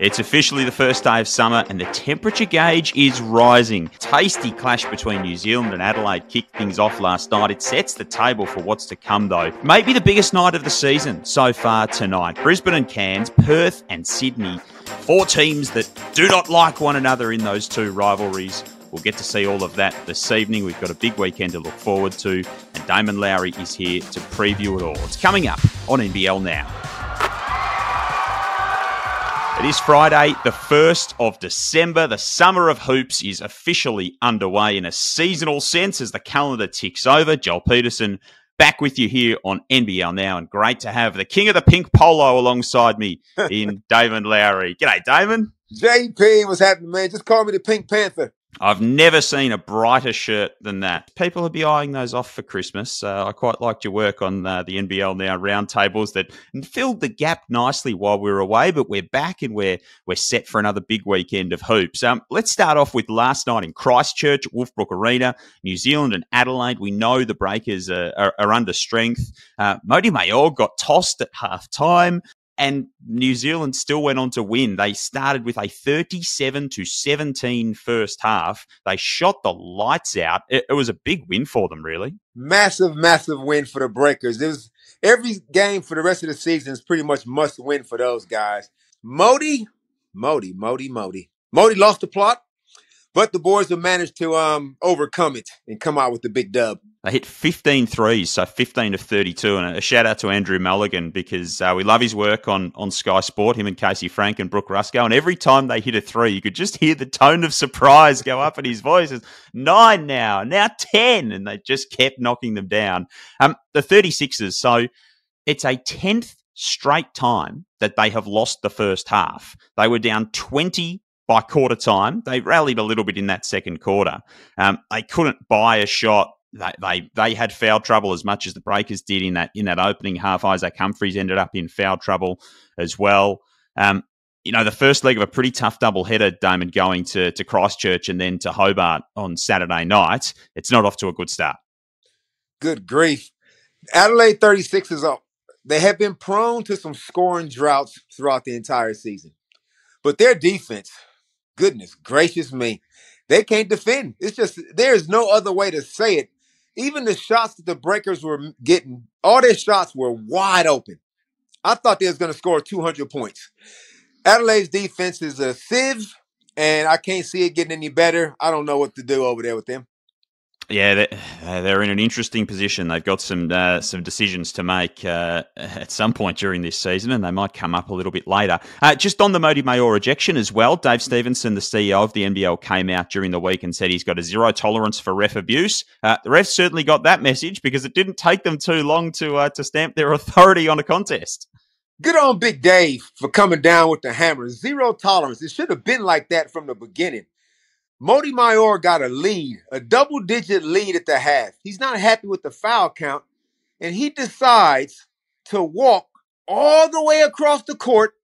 It's officially the first day of summer and the temperature gauge is rising. Tasty clash between New Zealand and Adelaide kicked things off last night. It sets the table for what's to come though. Maybe the biggest night of the season so far tonight. Brisbane and Cairns, Perth and Sydney. Four teams that do not like one another in those two rivalries. We'll get to see all of that this evening. We've got a big weekend to look forward to, and Damon Lowery is here to preview it all. It's coming up on NBL Now. It is Friday, the 1st of December. The summer of hoops is officially underway in a seasonal sense as the calendar ticks over. Joel Peterson back with you here on NBL Now, and great to have the king of the pink polo alongside me in Damon Lowery. G'day, Damon. JP, what's happening, man? Just call me the Pink Panther. I've never seen a brighter shirt than that. People will be eyeing those off for Christmas. Uh, I quite liked your work on uh, the NBL now roundtables that filled the gap nicely while we were away, but we're back and we're we're set for another big weekend of hoops. Um, let's start off with last night in Christchurch, Wolfbrook Arena, New Zealand and Adelaide. We know the Breakers are, are, are under strength. Uh, Mody Maor got tossed at half time and New Zealand still went on to win. They started with a 37 to 17 first half. They shot the lights out. It, it, was a big win for them, really. Massive, massive win for the Breakers. It was every game for the rest of the season is pretty much must win for those guys. Mody, Mody, Mody, Modi. Mody lost the plot, but the boys have managed to um, overcome it and come out with the big dub. They hit 15 threes, so 15 of 32. And a shout out to Andrew Mulligan because uh, we love his work on, on Sky Sport, him and Casey Frank and Brooke Ruscoe. And every time they hit a three, you could just hear the tone of surprise go up in his voice. It's nine now, now 10. And they just kept knocking them down. Um, the 36ers, so it's a 10th straight time that they have lost the first half. They were down 20 by quarter time. They rallied a little bit in that second quarter. Um, they couldn't buy a shot they, they they had foul trouble as much as the Breakers did in that in that opening half. Isaac Humphries ended up in foul trouble as well. Um, you know, the first leg of a pretty tough double header, Damon, going to, to Christchurch and then to Hobart on Saturday night. It's not off to a good start. Good grief. Adelaide 36 is up. They have been prone to some scoring droughts throughout the entire season. But their defense, goodness gracious me, they can't defend. It's just, there's no other way to say it even the shots that the Breakers were getting, all their shots were wide open. I thought they was going to score 200 points. Adelaide's defense is a sieve, and I can't see it getting any better. I don't know what to do over there with them. Yeah, uh, they're in an interesting position. They've got some uh, some decisions to make uh, at some point during this season, and they might come up a little bit later. Uh, just on the Mody Maor ejection as well, Dave Stevenson, the CEO of the NBL, came out during the week and said he's got a zero tolerance for ref abuse. Uh, the refs certainly got that message because it didn't take them too long to uh, to stamp their authority on a contest. Good on Big Dave for coming down with the hammer. Zero tolerance. It should have been like that from the beginning. Mody Maor got a lead, a double digit lead at the half. He's not happy with the foul count, and he decides to walk all the way across the court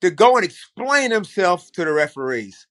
to go and explain himself to the referees.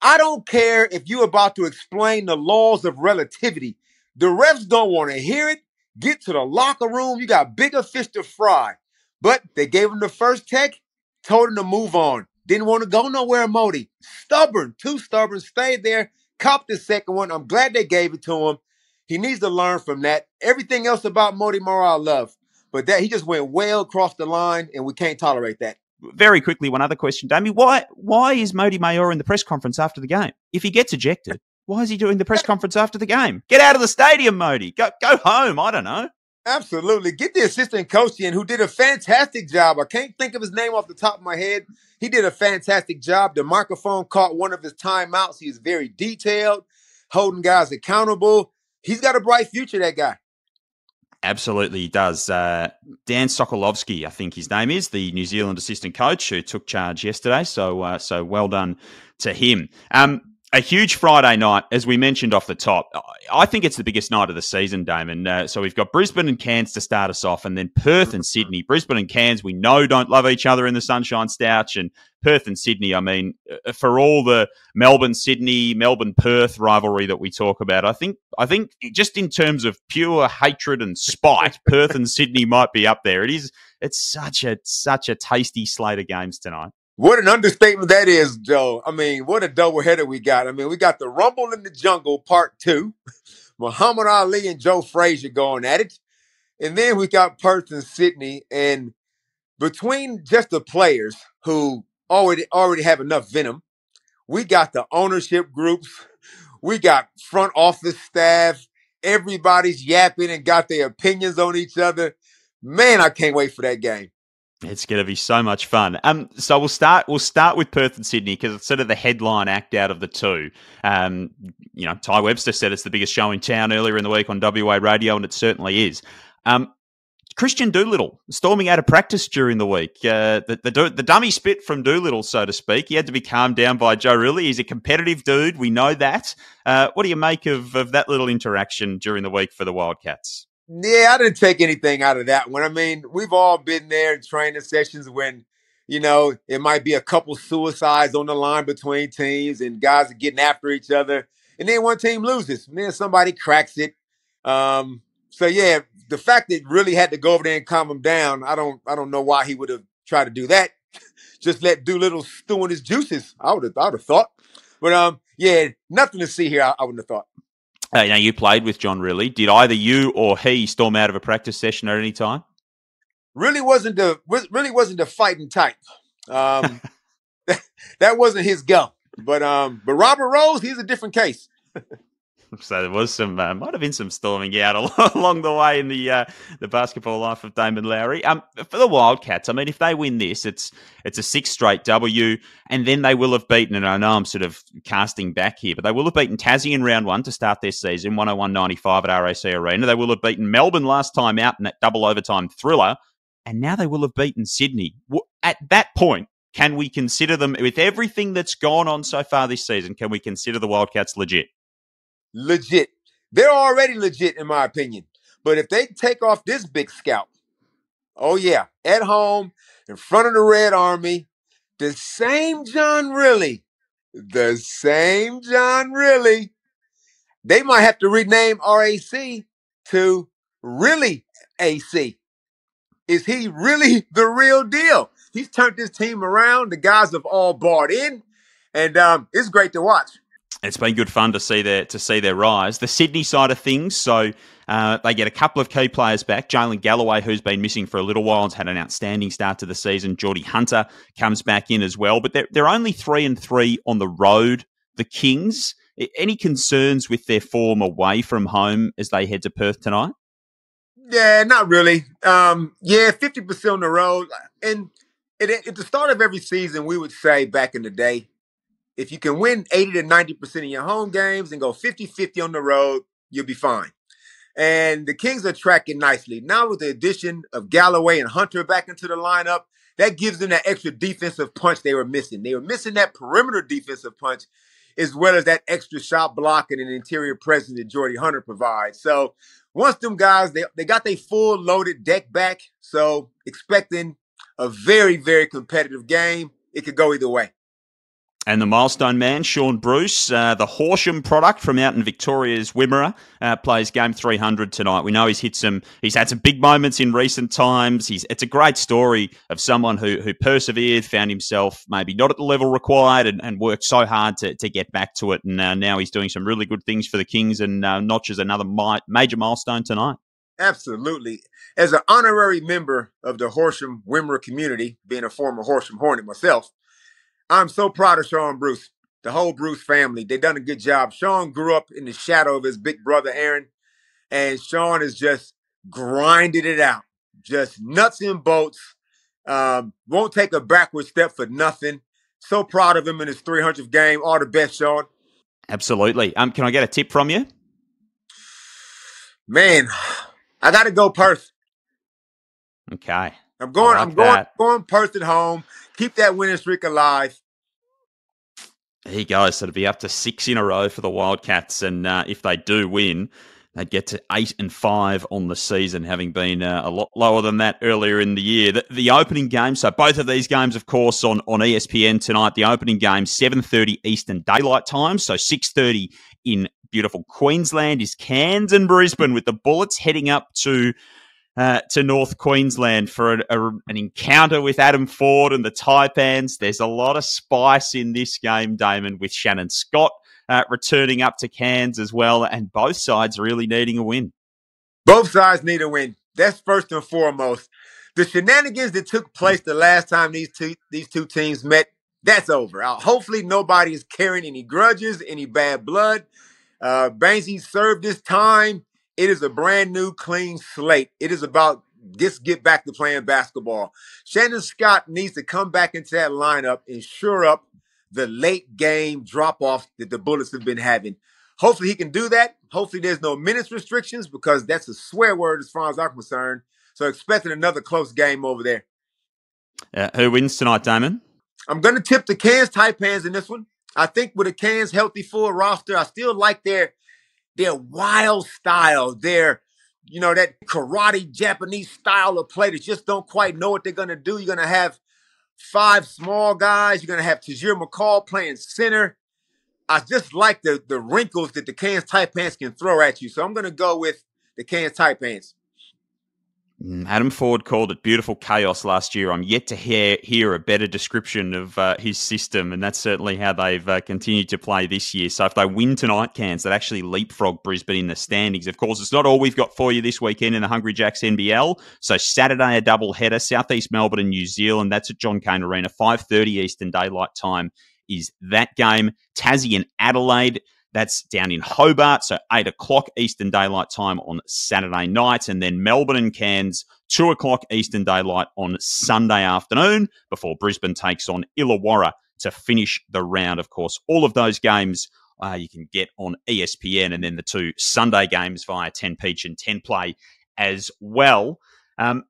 I don't care if you're about to explain the laws of relativity. The refs don't want to hear it. Get to the locker room. You got bigger fish to fry. But they gave him the first tech, told him to move on. Didn't want to go nowhere, Mody. Stubborn, too stubborn, stayed there, copped the second one. I'm glad they gave it to him. He needs to learn from that. Everything else about Mody Maor, I love. But that he just went well across the line, and we can't tolerate that. Very quickly, one other question, Damien. Why why is Mody Maor in the press conference after the game? If he gets ejected, why is he doing the press conference after the game? Get out of the stadium, Mody. Go go home. I don't know. Absolutely. Get the assistant coach in who did a fantastic job. I can't think of his name off the top of my head. He did a fantastic job. The microphone caught one of his timeouts. He is very detailed, holding guys accountable. He's got a bright future, that guy. Absolutely, he does. Uh, Dan Sokolovsky, I think his name is, the New Zealand assistant coach who took charge yesterday. So, uh, so well done to him. Um, a huge Friday night, as we mentioned off the top. I think it's the biggest night of the season, Damon. Uh, so we've got Brisbane and Cairns to start us off, and then Perth and Sydney. Brisbane and Cairns, we know don't love each other in the Sunshine Stoush, and Perth and Sydney. I mean, uh, for all the Melbourne Sydney, Melbourne Perth rivalry that we talk about, I think I think just in terms of pure hatred and spite, Perth and Sydney might be up there. It is. It's such a such a tasty slate of games tonight. What an understatement that is, Joe. I mean, what a doubleheader we got. I mean, we got the Rumble in the Jungle Part Two, Muhammad Ali and Joe Frazier going at it, and then we got Perth and Sydney. And between just the players who already already have enough venom, we got the ownership groups, we got front office staff. Everybody's yapping and got their opinions on each other. Man, I can't wait for that game. It's going to be so much fun. Um, so we'll start. We'll start with Perth and Sydney because it's sort of the headline act out of the two. Um, you know, Tai Webster said it's the biggest show in town earlier in the week on WA radio, and it certainly is. Um, Kristian Doolittle storming out of practice during the week. Uh, the, the, the dummy spit from Doolittle, so to speak. He had to be calmed down by Joe Rillie. He's a competitive dude. We know that. Uh, what do you make of, of that little interaction during the week for the Wildcats? Yeah, I didn't take anything out of that one. I mean, we've all been there in training sessions when, you know, it might be a couple suicides on the line between teams and guys are getting after each other. And then one team loses, and then somebody cracks it. Um, so yeah, the fact that Rillie had to go over there and calm him down, I don't I don't know why he would have tried to do that. Just let Doolittle stew in his juices. I would have I would have thought. But um, yeah, nothing to see here. I, I wouldn't have thought. Uh, now you played with John Rillie. Did either you or he storm out of a practice session at any time? Really wasn't the Rillie wasn't the fighting type. Um, that wasn't his go. But um, but Robert Rose, he's a different case. So there was some, uh, might have been some storming out along the way in the uh, the basketball life of Damon Lowery. Um, for the Wildcats, I mean, if they win this, it's it's a six straight W, and then they will have beaten. And I know I'm sort of casting back here, but they will have beaten Tassie in round one to start their season, 101.95 at RAC Arena. They will have beaten Melbourne last time out in that double overtime thriller, and now they will have beaten Sydney. At that point, can we consider them with everything that's gone on so far this season? Can we consider the Wildcats legit? Legit. They're already legit, in my opinion. But if they take off this big scalp, oh yeah, at home, in front of the Red Army, the same John Rillie, the same John Rillie, they might have to rename RAC to Rillie AC. Is he really the real deal? He's turned his team around. The guys have all bought in, and um, it's great to watch it's been good fun to see their to see their rise. The Sydney side of things, so uh, they get a couple of key players back. Jaylin Galloway, who's been missing for a little while, has had an outstanding start to the season. Geordie Hunter comes back in as well, but they're, they're only three and three on the road. The Kings. Any concerns with their form away from home as they head to Perth tonight? Yeah, not really. Um, yeah, fifty percent on the road, and at the start of every season, we would say back in the day, if you can win 80 to 90% of your home games and go 50 50 on the road, you'll be fine. And the Kings are tracking nicely. Now, with the addition of Galloway and Hunter back into the lineup, that gives them that extra defensive punch they were missing. They were missing that perimeter defensive punch as well as that extra shot blocking and interior presence that Jordy Hunter provides. So once them guys, they, they got their full loaded deck back. So expecting a very, very competitive game. It could go either way. And the milestone man, Shaun Bruce, uh, the Horsham product from out in Victoria's Wimmera, uh, plays game 300 tonight. We know he's hit some, he's had some big moments in recent times. He's, it's a great story of someone who, who persevered, found himself maybe not at the level required, and, and worked so hard to, to get back to it. And uh, now he's doing some really good things for the Kings and uh, notches another mi- major milestone tonight. Absolutely. As an honorary member of the Horsham Wimmera community, being a former Horsham Hornet myself, I'm so proud of Shaun Bruce, the whole Bruce family. They've done a good job. Shaun grew up in the shadow of his big brother Aaron, and Shaun has just grinded it out, just nuts and bolts. Um, won't take a backward step for nothing. So proud of him in his 300th game. All the best, Shaun. Absolutely. Um, can I get a tip from you? Man, I got to go Perth. Okay. I'm going. Like I'm going. That. Going Perth at home. Keep that winning streak alive. There you go. So it'll be up to six in a row for the Wildcats, and uh, if they do win, they'd get to eight and five on the season, having been uh, a lot lower than that earlier in the year. The, the, opening game, so both of these games, of course, on, on ESPN tonight. The opening game, seven thirty Eastern Daylight Time, so six thirty in beautiful Queensland is Cairns and Brisbane, with the Bullets heading up to uh, to North Queensland for a, a, an encounter with Adam Ford and the Taipans. There's a lot of spice in this game, Damon, with Shannon Scott uh, returning up to Cairns as well, and both sides really needing a win. Both sides need a win. That's first and foremost. The shenanigans that took place the last time these two these two teams met, that's over. Uh, hopefully, nobody is carrying any grudges, any bad blood. Uh, Banksy served his time. It is a brand new, clean slate. It is about just get back to playing basketball. Shannon Scott needs to come back into that lineup and shore up the late game drop off that the Bullets have been having. Hopefully he can do that. Hopefully there's no minutes restrictions because that's a swear word as far as I'm concerned. So expecting another close game over there. Uh, who wins tonight, Damon? I'm going to tip the Cairns Taipans in this one. I think with a Cairns healthy full roster, I still like their their wild style, their you know that karate Japanese style of play that just don't quite know what they're going to do. You're going to have five small guys. You're going to have Tahjere McCall playing center. I just like the the wrinkles that the Cairns Taipans can throw at you. So I'm going to go with the Cairns Taipans. Mm, Adam Ford called it beautiful chaos last year. I'm yet to hear hear a better description of uh, his system, and that's certainly how they've uh, continued to play this year. So if they win tonight, Cairns, that actually leapfrog Brisbane in the standings. Of course, it's not all we've got for you this weekend in the Hungry Jacks NBL. So Saturday a double header, Southeast Melbourne and New Zealand. That's at John Cain Arena, 5:30 Eastern Daylight Time is that game. Tassie and Adelaide. That's down in Hobart, so 8 o'clock Eastern Daylight Time on Saturday night. And then Melbourne and Cairns, 2 o'clock Eastern Daylight on Sunday afternoon before Brisbane takes on Illawarra to finish the round. Of course, all of those games uh, you can get on ESPN and then the two Sunday games via 10 Peach and 10 Play as well. Um,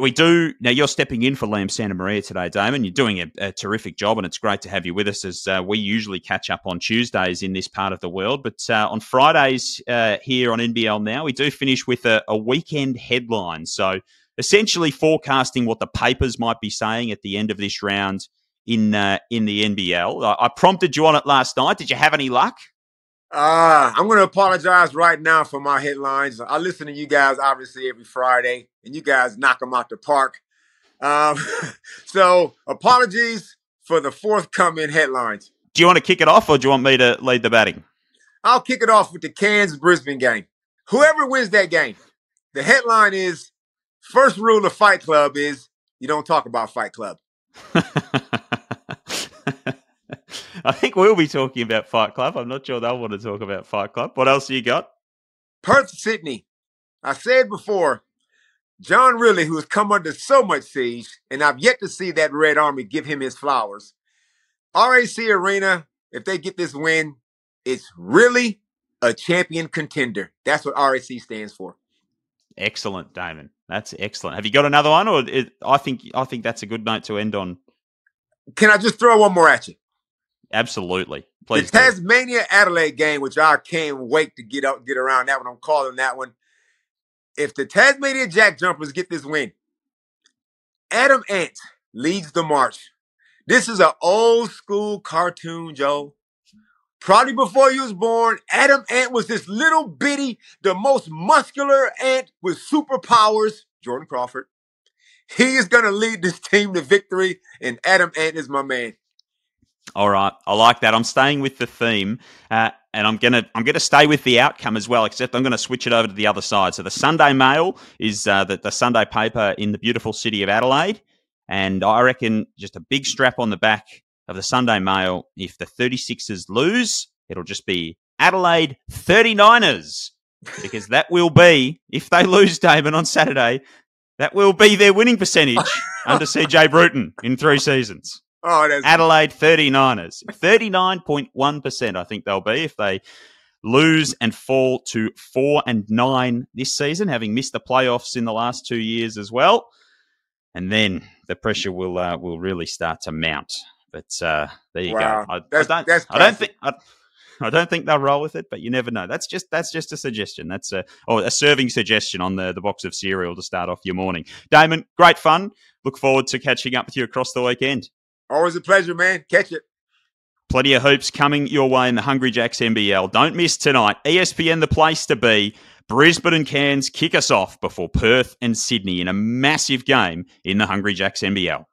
we do now. You're stepping in for Liam Santamaria today, Damon. You're doing a, a, terrific job, and it's great to have you with us. As uh, we usually catch up on Tuesdays in this part of the world, but uh, on Fridays uh, here on NBL now, we do finish with a, a, weekend headline. So essentially, forecasting what the papers might be saying at the end of this round in uh, in the NBL. I, I prompted you on it last night. Did you have any luck? Uh, I'm going to apologize right now for my headlines. I listen to you guys obviously every Friday, and you guys knock them out the park. Um, so apologies for the forthcoming headlines. Do you want to kick it off, or do you want me to lead the batting? I'll kick it off with the Cairns Brisbane game. Whoever wins that game, the headline is first rule of Fight Club is you don't talk about Fight Club. I think we'll be talking about Fight Club. I'm not sure they'll want to talk about Fight Club. What else you got? Perth, Sydney. I said before, John Rillie, who has come under so much siege, and I've yet to see that Red Army give him his flowers. RAC Arena, if they get this win, it's really a champion contender. That's what RAC stands for. Excellent, Damon. That's excellent. Have you got another one, or it, I think I think that's a good note to end on. Can I just throw one more at you? Absolutely. Please. The Tasmania Adelaide game, which I can't wait to get up, get around that one. I'm calling that one. If the Tasmania Jack Jumpers get this win, Atom Ant leads the march. This is an old school cartoon, Joe. Probably before you was born, Atom Ant was this little bitty, the most muscular ant with superpowers, Jordan Crawford. He is going to lead this team to victory, and Atom Ant is my man. All right, I like that. I'm staying with the theme, uh, and I'm gonna I'm gonna stay with the outcome as well. Except I'm gonna switch it over to the other side. So the Sunday Mail is uh, the, the Sunday paper in the beautiful city of Adelaide, and I reckon just a big strap on the back of the Sunday Mail. If the 36ers lose, it'll just be Adelaide 39ers because that will be if they lose, Damon, on Saturday. That will be their winning percentage under CJ Bruton in three seasons. Oh, that's Adelaide 39ers. 39.1%, I think they'll be if they lose and fall to 4 and 9 this season, having missed the playoffs in the last two years as well. And then the pressure will uh, will really start to mount. But uh, there you wow. go. I, that's, I, don't, I don't think. I, I don't think they'll roll with it, but you never know. That's just that's just a suggestion. That's a or a serving suggestion on the, the box of cereal to start off your morning. Damon, great fun. Look forward to catching up with you across the weekend. Always a pleasure, man. Catch it. Plenty of hoops coming your way in the Hungry Jacks NBL. Don't miss tonight. ESPN, the place to be. Brisbane and Cairns kick us off before Perth and Sydney in a massive game in the Hungry Jacks NBL.